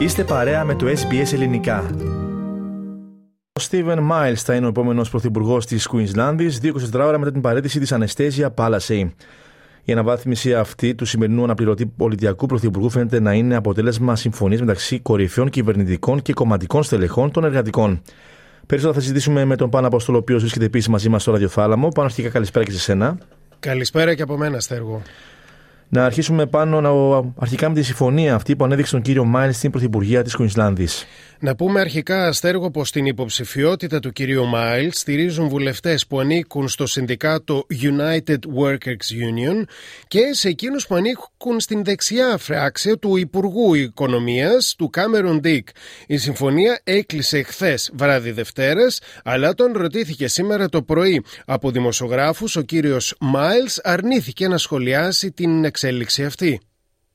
Είστε παρέα με το SBS Ελληνικά. Ο Στίβεν Μάιλς θα είναι ο επόμενος πρωθυπουργός της Κουίνσλάνδη 24 ώρα μετά την παρέτηση της Ανεστέζια Πάλασεϊ. Η αναβάθμιση αυτή του σημερινού αναπληρωτή πολιτιακού πρωθυπουργού φαίνεται να είναι αποτέλεσμα συμφωνίας μεταξύ κορυφαίων κυβερνητικών και κομματικών στελεχών των εργατικών. Περισσότερα θα συζητήσουμε με τον Πάνο Αποστολό, ο οποίος βρίσκεται επίσης μαζί μας στο ραδιοθάλαμο. Πάνω αρχικά καλησπέρα και σε σένα. Καλησπέρα και από μένα, Στέργο. Να αρχίσουμε πάνω αρχικά με τη συμφωνία αυτή που ανέδειξε τον κύριο Μάιλς στην Πρωθυπουργία της Κουινσλάνδης. Να πούμε αρχικά, Αστέργο, πως την υποψηφιότητα του κυρίου Μάιλς στηρίζουν βουλευτές που ανήκουν στο συνδικάτο United Workers Union και σε εκείνους που ανήκουν στην δεξιά φράξια του Υπουργού Οικονομίας, του Κάμερον Ντικ. Η συμφωνία έκλεισε χθες βράδυ Δευτέρα, αλλά όταν ρωτήθηκε σήμερα το πρωί από δημοσιογράφους, ο κύριος Μάιλς αρνήθηκε να σχολιάσει την εξέλιξη αυτή.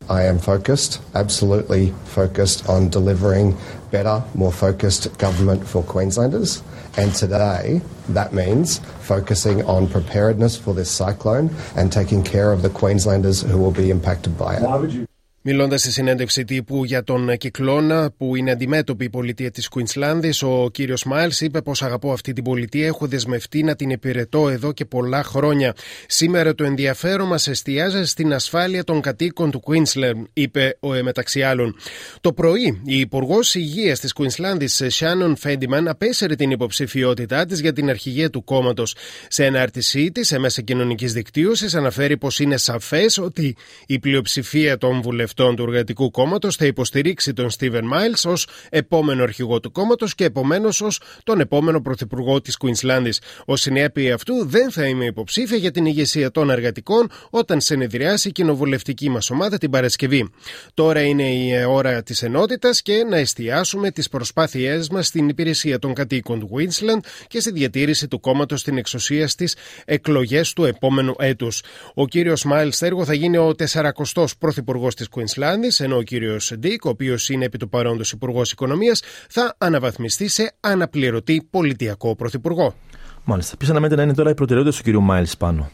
I am focused, absolutely focused on delivering better, more focused government for Queenslanders. And today, that means focusing on preparedness for this cyclone and taking care of the Queenslanders who will be impacted by it. Μιλώντας στη συνέντευξη τύπου για τον κυκλώνα που είναι αντιμέτωπη η πολιτεία της Κουινσλάνδης, ο κύριος Μάιλς είπε πως αγαπώ αυτή την πολιτεία, έχω δεσμευτεί να την υπηρετώ εδώ και πολλά χρόνια. Σήμερα το ενδιαφέρον μας εστιάζει στην ασφάλεια των κατοίκων του Κουίνσλαντ, είπε ο ε, μεταξύ άλλων. Το πρωί, η Υπουργός Υγείας της Κουινσλάνδης, Σάνον Φέντιμαν, απέσαιρε την υποψηφιότητά της για την αρχηγία του κόμματος. Σε ενάρτησή της σε μέσα κοινωνικής δικτύωσης, αναφέρει πως είναι σαφές ότι η πλειοψηφία των βουλευτών βουλευτών του Εργατικού Κόμματος θα υποστηρίξει τον Στίβεν Μάιλς ως επόμενο αρχηγό του κόμματος και επομένως ως τον επόμενο πρωθυπουργό της Κουινσλάνδης. Ω συνέπεια αυτού, δεν θα είμαι υποψήφια για την ηγεσία των εργατικών όταν συνεδριάσει η κοινοβουλευτική μας ομάδα την Παρασκευή. Τώρα είναι η ώρα της ενότητας και να εστιάσουμε τις προσπάθειές μας στην υπηρεσία των κατοίκων του Κουίνσλαντ και στη διατήρηση του κόμματος στην εξουσία στις εκλογές του επόμενου έτους. Ο κύριος Μάιλς Στέργο θα γίνει ο 40ο πρωθυπουργός της Κουίνσλαντ ενώ ο κύριος Ντίκ, ο οποίος είναι επί του παρόντος Υπουργός Οικονομίας, θα αναβαθμιστεί σε αναπληρωτή πολιτιακό πρωθυπουργό. Μάλιστα. Ποιος αναμένεται να είναι τώρα η προτεραιότητα του κύριου Μάιλς πάνω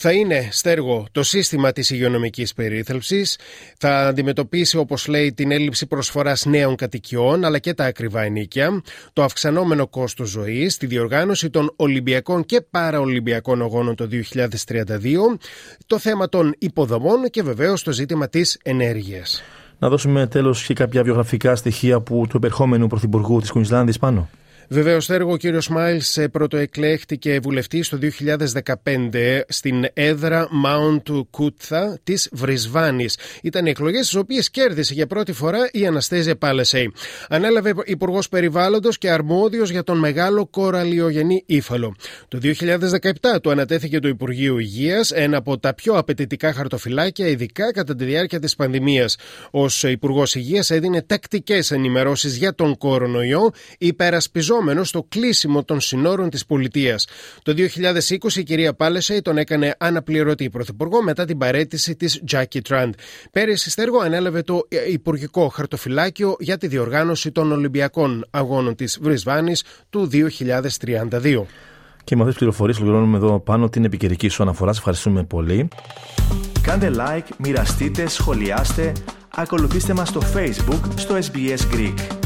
θα είναι στέργο το σύστημα της υγειονομικής περίθαλψης, θα αντιμετωπίσει όπως λέει την έλλειψη προσφοράς νέων κατοικιών αλλά και τα ακριβά ενίκια, το αυξανόμενο κόστος ζωής, τη διοργάνωση των Ολυμπιακών και Παραολυμπιακών Αγώνων το 2032, το θέμα των υποδομών και βεβαίως το ζήτημα της ενέργειας. Να δώσουμε τέλος και κάποια βιογραφικά στοιχεία που, του επερχόμενου Πρωθυπουργού της Κουινσλάνδης πάνω. Βεβαίως, έργο ο κύριος Μάιλς πρωτοεκλέχτηκε βουλευτής το 2015 στην έδρα Mount Κούτθα της Βρισβάνης. Ήταν οι εκλογές τι οποίες κέρδισε για πρώτη φορά η Αναστέζια Πάλεσεϊ. Ανέλαβε υπουργός περιβάλλοντος και αρμόδιος για τον μεγάλο κοραλιογενή ύφαλο. Το 2017 του ανατέθηκε το Υπουργείο Υγείας, ένα από τα πιο απαιτητικά χαρτοφυλάκια, ειδικά κατά τη διάρκεια της πανδημίας. Ω Υπουργός Υγείας έδινε τακτικές ενημερώσεις για τον κορονοϊό, υπερασπιζόμενο στο κλείσιμο των συνόρων της πολιτείας. Το 2020 η κυρία Πάλεσεϊ τον έκανε αναπληρωτή πρωθυπουργό μετά την παρέτηση της Τζάκι Τραντ. Πέρυσι Στέργο ανέλαβε το Υπουργικό Χαρτοφυλάκιο για τη διοργάνωση των Ολυμπιακών Αγώνων της Βρισβάνης του 2032. Και με αυτές τις πληροφορίες ολοκληρώνουμε εδώ πάνω την επικαιρική σου αναφορά. Σα ευχαριστούμε πολύ. Κάντε like, μοιραστείτε, σχολιάστε, ακολουθήστε μας στο Facebook στο SBS Greek.